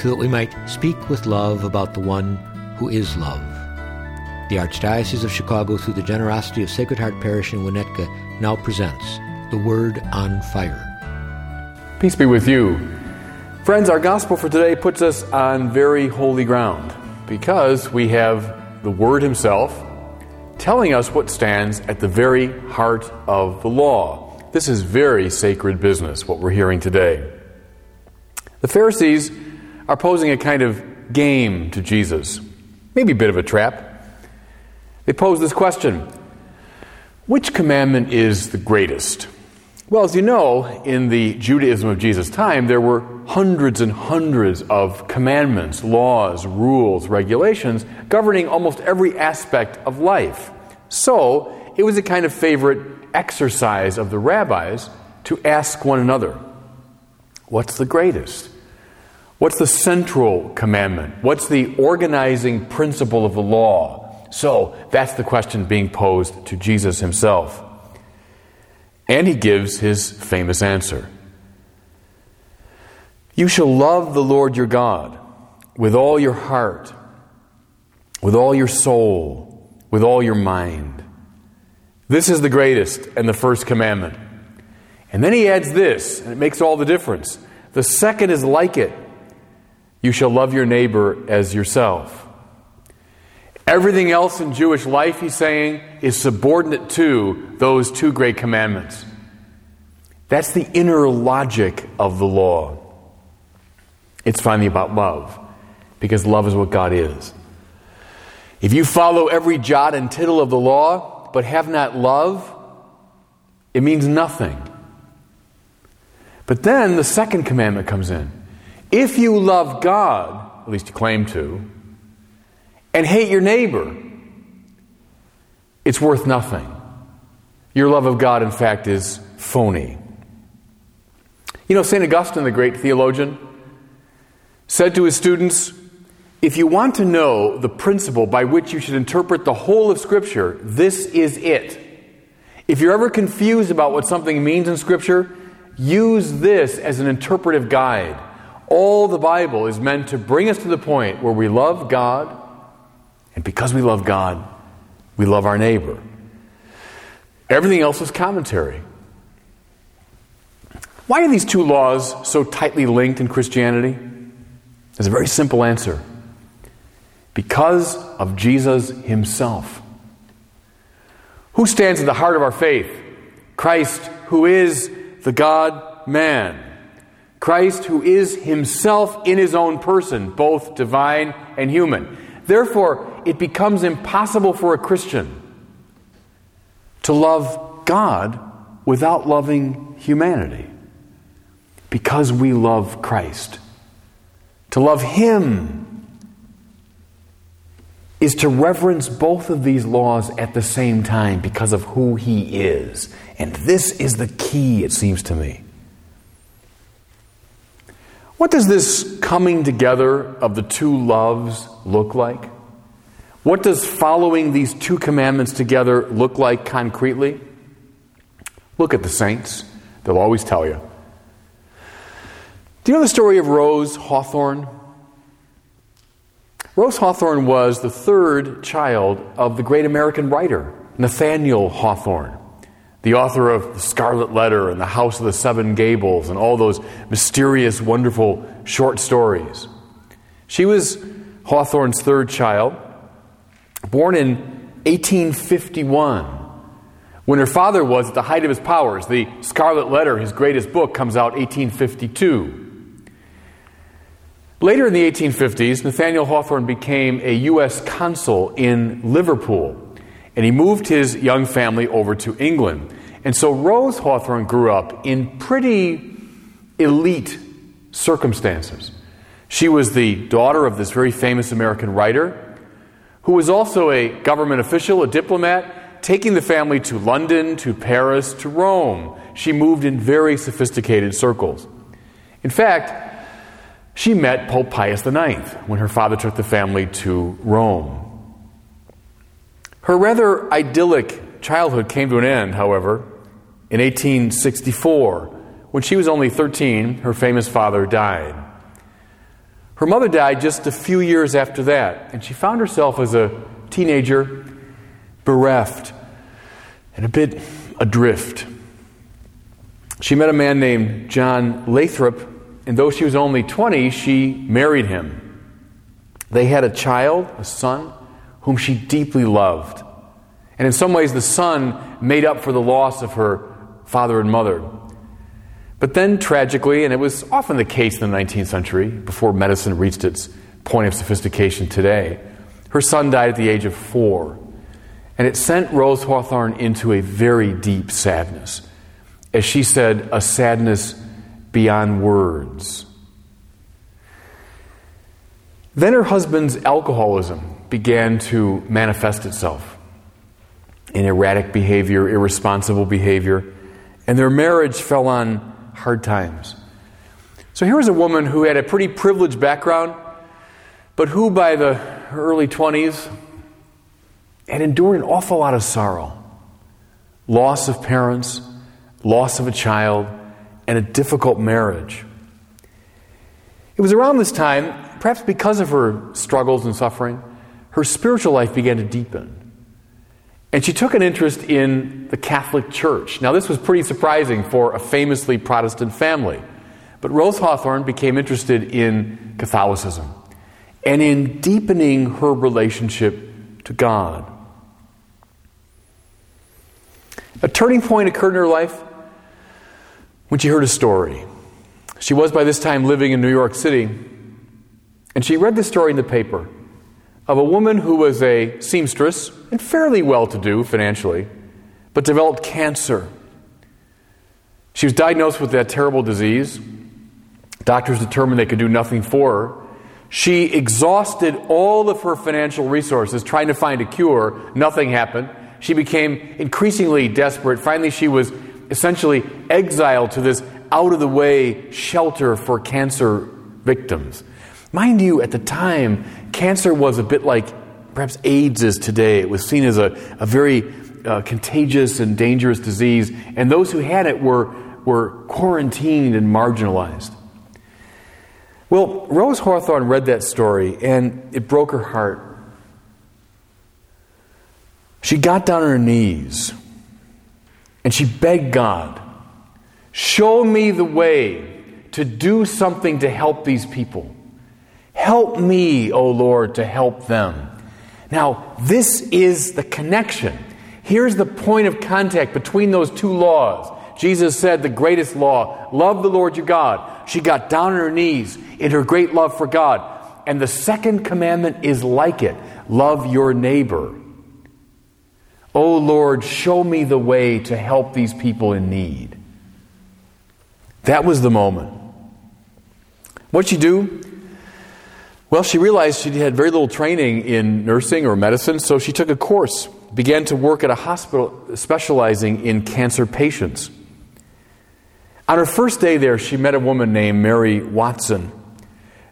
so that we might speak with love about the one who is love. The Archdiocese of Chicago, through the generosity of Sacred Heart Parish in Winnetka, now presents The Word on Fire. Peace be with you. Friends, our gospel for today puts us on very holy ground because we have the Word Himself telling us what stands at the very heart of the law. This is very sacred business, what we're hearing today. The Pharisees are posing a kind of game to Jesus, maybe a bit of a trap. They pose this question Which commandment is the greatest? Well, as you know, in the Judaism of Jesus' time, there were hundreds and hundreds of commandments, laws, rules, regulations governing almost every aspect of life. So, it was a kind of favorite exercise of the rabbis to ask one another, What's the greatest? What's the central commandment? What's the organizing principle of the law? So that's the question being posed to Jesus himself. And he gives his famous answer You shall love the Lord your God with all your heart, with all your soul, with all your mind. This is the greatest and the first commandment. And then he adds this, and it makes all the difference. The second is like it you shall love your neighbor as yourself. Everything else in Jewish life, he's saying, is subordinate to those two great commandments. That's the inner logic of the law. It's finally about love, because love is what God is. If you follow every jot and tittle of the law, but have not love, it means nothing. But then the second commandment comes in. If you love God, at least you claim to, and hate your neighbor, it's worth nothing. Your love of God, in fact, is phony. You know, St. Augustine, the great theologian, said to his students, If you want to know the principle by which you should interpret the whole of Scripture, this is it. If you're ever confused about what something means in Scripture, use this as an interpretive guide. All the Bible is meant to bring us to the point where we love God, and because we love God, we love our neighbor. Everything else is commentary. Why are these two laws so tightly linked in Christianity? There's a very simple answer because of Jesus himself. Who stands at the heart of our faith? Christ, who is the God man. Christ, who is himself in his own person, both divine and human. Therefore, it becomes impossible for a Christian to love God without loving humanity because we love Christ. To love Him is to reverence both of these laws at the same time because of who He is. And this is the key, it seems to me. What does this coming together of the two loves look like? What does following these two commandments together look like concretely? Look at the saints. They'll always tell you. Do you know the story of Rose Hawthorne? Rose Hawthorne was the third child of the great American writer, Nathaniel Hawthorne the author of The Scarlet Letter and The House of the Seven Gables and all those mysterious, wonderful short stories. She was Hawthorne's third child, born in 1851, when her father was at the height of his powers. The Scarlet Letter, his greatest book, comes out 1852. Later in the 1850s, Nathaniel Hawthorne became a U.S. consul in Liverpool and he moved his young family over to England. And so Rose Hawthorne grew up in pretty elite circumstances. She was the daughter of this very famous American writer who was also a government official, a diplomat, taking the family to London, to Paris, to Rome. She moved in very sophisticated circles. In fact, she met Pope Pius IX when her father took the family to Rome. Her rather idyllic childhood came to an end, however, in 1864. When she was only 13, her famous father died. Her mother died just a few years after that, and she found herself as a teenager bereft and a bit adrift. She met a man named John Lathrop, and though she was only 20, she married him. They had a child, a son, whom she deeply loved. And in some ways, the son made up for the loss of her father and mother. But then, tragically, and it was often the case in the 19th century, before medicine reached its point of sophistication today, her son died at the age of four. And it sent Rose Hawthorne into a very deep sadness. As she said, a sadness beyond words. Then her husband's alcoholism began to manifest itself in erratic behavior, irresponsible behavior, and their marriage fell on hard times. So here was a woman who had a pretty privileged background, but who by the early 20s had endured an awful lot of sorrow loss of parents, loss of a child, and a difficult marriage. It was around this time, perhaps because of her struggles and suffering, her spiritual life began to deepen. And she took an interest in the Catholic Church. Now, this was pretty surprising for a famously Protestant family. But Rose Hawthorne became interested in Catholicism and in deepening her relationship to God. A turning point occurred in her life when she heard a story. She was by this time living in New York City, and she read the story in the paper of a woman who was a seamstress and fairly well to do financially, but developed cancer. She was diagnosed with that terrible disease. Doctors determined they could do nothing for her. She exhausted all of her financial resources trying to find a cure. Nothing happened. She became increasingly desperate. Finally, she was essentially exiled to this out of the way shelter for cancer victims. Mind you, at the time, cancer was a bit like perhaps AIDS is today. It was seen as a, a very uh, contagious and dangerous disease, and those who had it were, were quarantined and marginalized. Well, Rose Hawthorne read that story, and it broke her heart. She got down on her knees and she begged God, Show me the way to do something to help these people. Help me, O Lord, to help them. Now, this is the connection. Here's the point of contact between those two laws. Jesus said the greatest law love the Lord your God. She got down on her knees in her great love for God. And the second commandment is like it love your neighbor. O Lord, show me the way to help these people in need. That was the moment. What'd she do? Well, she realized she had very little training in nursing or medicine, so she took a course, began to work at a hospital specializing in cancer patients. On her first day there, she met a woman named Mary Watson.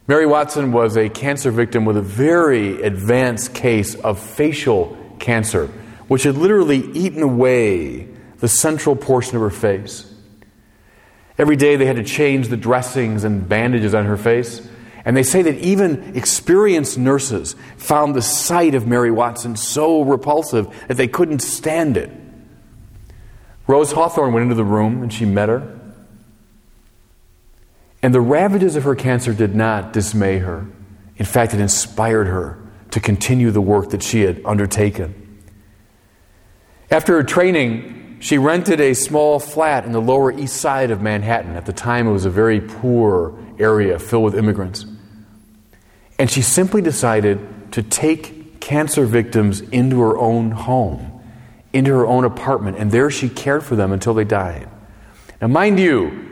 Mary Watson was a cancer victim with a very advanced case of facial cancer, which had literally eaten away the central portion of her face. Every day they had to change the dressings and bandages on her face. And they say that even experienced nurses found the sight of Mary Watson so repulsive that they couldn't stand it. Rose Hawthorne went into the room and she met her. And the ravages of her cancer did not dismay her. In fact, it inspired her to continue the work that she had undertaken. After her training, she rented a small flat in the Lower East Side of Manhattan. At the time, it was a very poor area filled with immigrants. And she simply decided to take cancer victims into her own home, into her own apartment, and there she cared for them until they died. Now, mind you,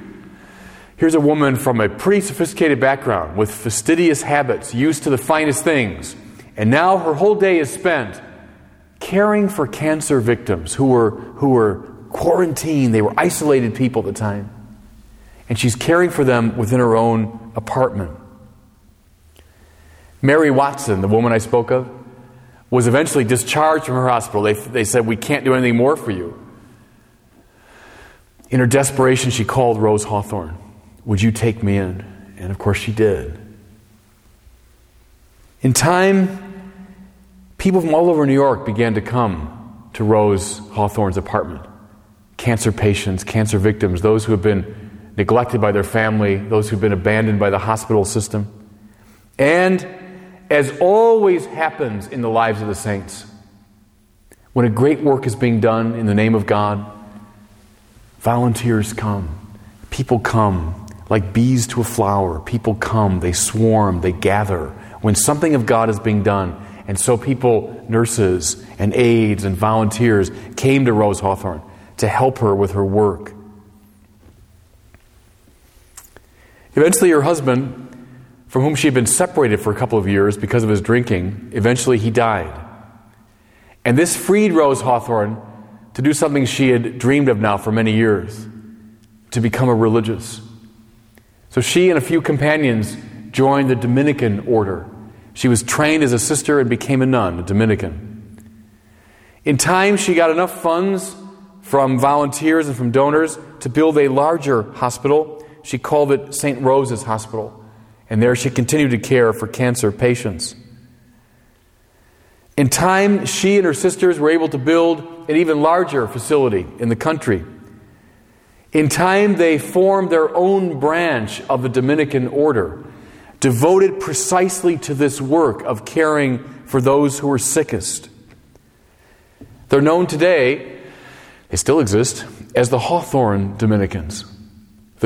Here's a woman from a pretty sophisticated background with fastidious habits, used to the finest things, and now her whole day is spent caring for cancer victims who were, who were quarantined. They were isolated people at the time. And she's caring for them within her own apartment. Mary Watson, the woman I spoke of, was eventually discharged from her hospital. They, they said, We can't do anything more for you. In her desperation, she called Rose Hawthorne. Would you take me in? And of course, she did. In time, people from all over New York began to come to Rose Hawthorne's apartment. Cancer patients, cancer victims, those who have been neglected by their family, those who've been abandoned by the hospital system. And as always happens in the lives of the saints, when a great work is being done in the name of God, volunteers come, people come, like bees to a flower. People come, they swarm, they gather when something of God is being done. And so people, nurses and aides and volunteers, came to Rose Hawthorne to help her with her work. Eventually, her husband, from whom she had been separated for a couple of years because of his drinking, eventually he died. And this freed Rose Hawthorne to do something she had dreamed of now for many years to become a religious. So she and a few companions joined the Dominican order. She was trained as a sister and became a nun, a Dominican. In time, she got enough funds from volunteers and from donors to build a larger hospital. She called it St. Rose's Hospital. And there she continued to care for cancer patients. In time, she and her sisters were able to build an even larger facility in the country in time, they formed their own branch of the Dominican order, devoted precisely to this work of caring for those who were sickest. They're known today, they still exist, as the Hawthorne Dominicans,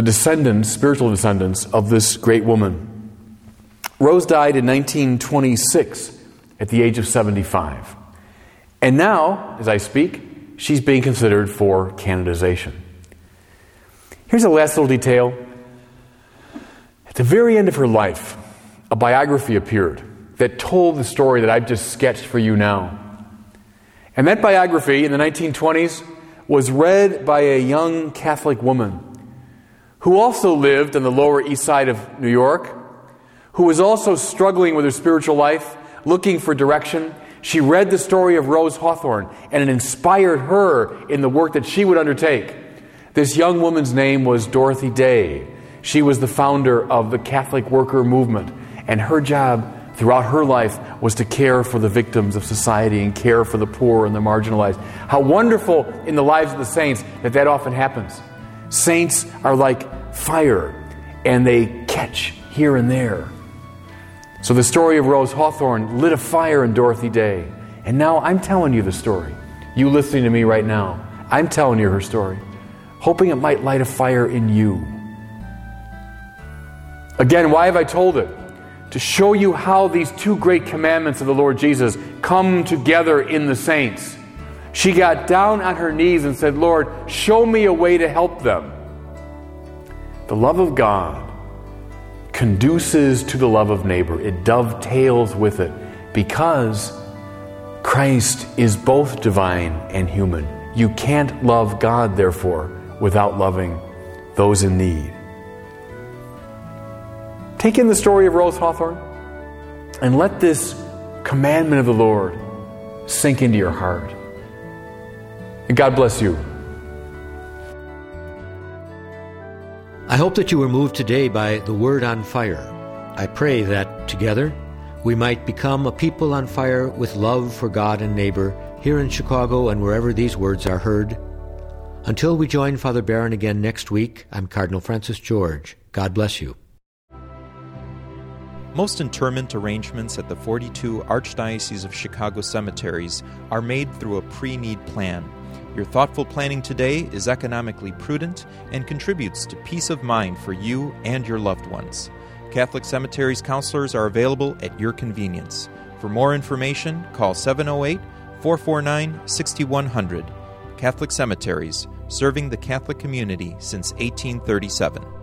the descendants, spiritual descendants of this great woman. Rose died in 1926 at the age of 75. And now, as I speak, she's being considered for canonization. Here's a last little detail. At the very end of her life, a biography appeared that told the story that I've just sketched for you now. And that biography in the 1920s was read by a young Catholic woman who also lived on the Lower East Side of New York, who was also struggling with her spiritual life, looking for direction. She read the story of Rose Hawthorne, and it inspired her in the work that she would undertake. This young woman's name was Dorothy Day. She was the founder of the Catholic Worker Movement, and her job throughout her life was to care for the victims of society and care for the poor and the marginalized. How wonderful in the lives of the saints that that often happens. Saints are like fire, and they catch here and there. So the story of Rose Hawthorne lit a fire in Dorothy Day. And now I'm telling you the story. You listening to me right now, I'm telling you her story hoping it might light a fire in you. Again, why have I told it? To show you how these two great commandments of the Lord Jesus come together in the saints. She got down on her knees and said, Lord, show me a way to help them. The love of God conduces to the love of neighbor, it dovetails with it because Christ is both divine and human. You can't love God, therefore, without loving those in need. Take in the story of Rose Hawthorne and let this commandment of the Lord sink into your heart. And God bless you. I hope that you were moved today by the word on fire. I pray that together we might become a people on fire with love for God and neighbor here in Chicago and wherever these words are heard until we join Father Barron again next week, I'm Cardinal Francis George. God bless you. Most interment arrangements at the 42 Archdiocese of Chicago cemeteries are made through a pre need plan. Your thoughtful planning today is economically prudent and contributes to peace of mind for you and your loved ones. Catholic Cemeteries counselors are available at your convenience. For more information, call 708 449 6100 Catholic Cemeteries, serving the Catholic community since 1837.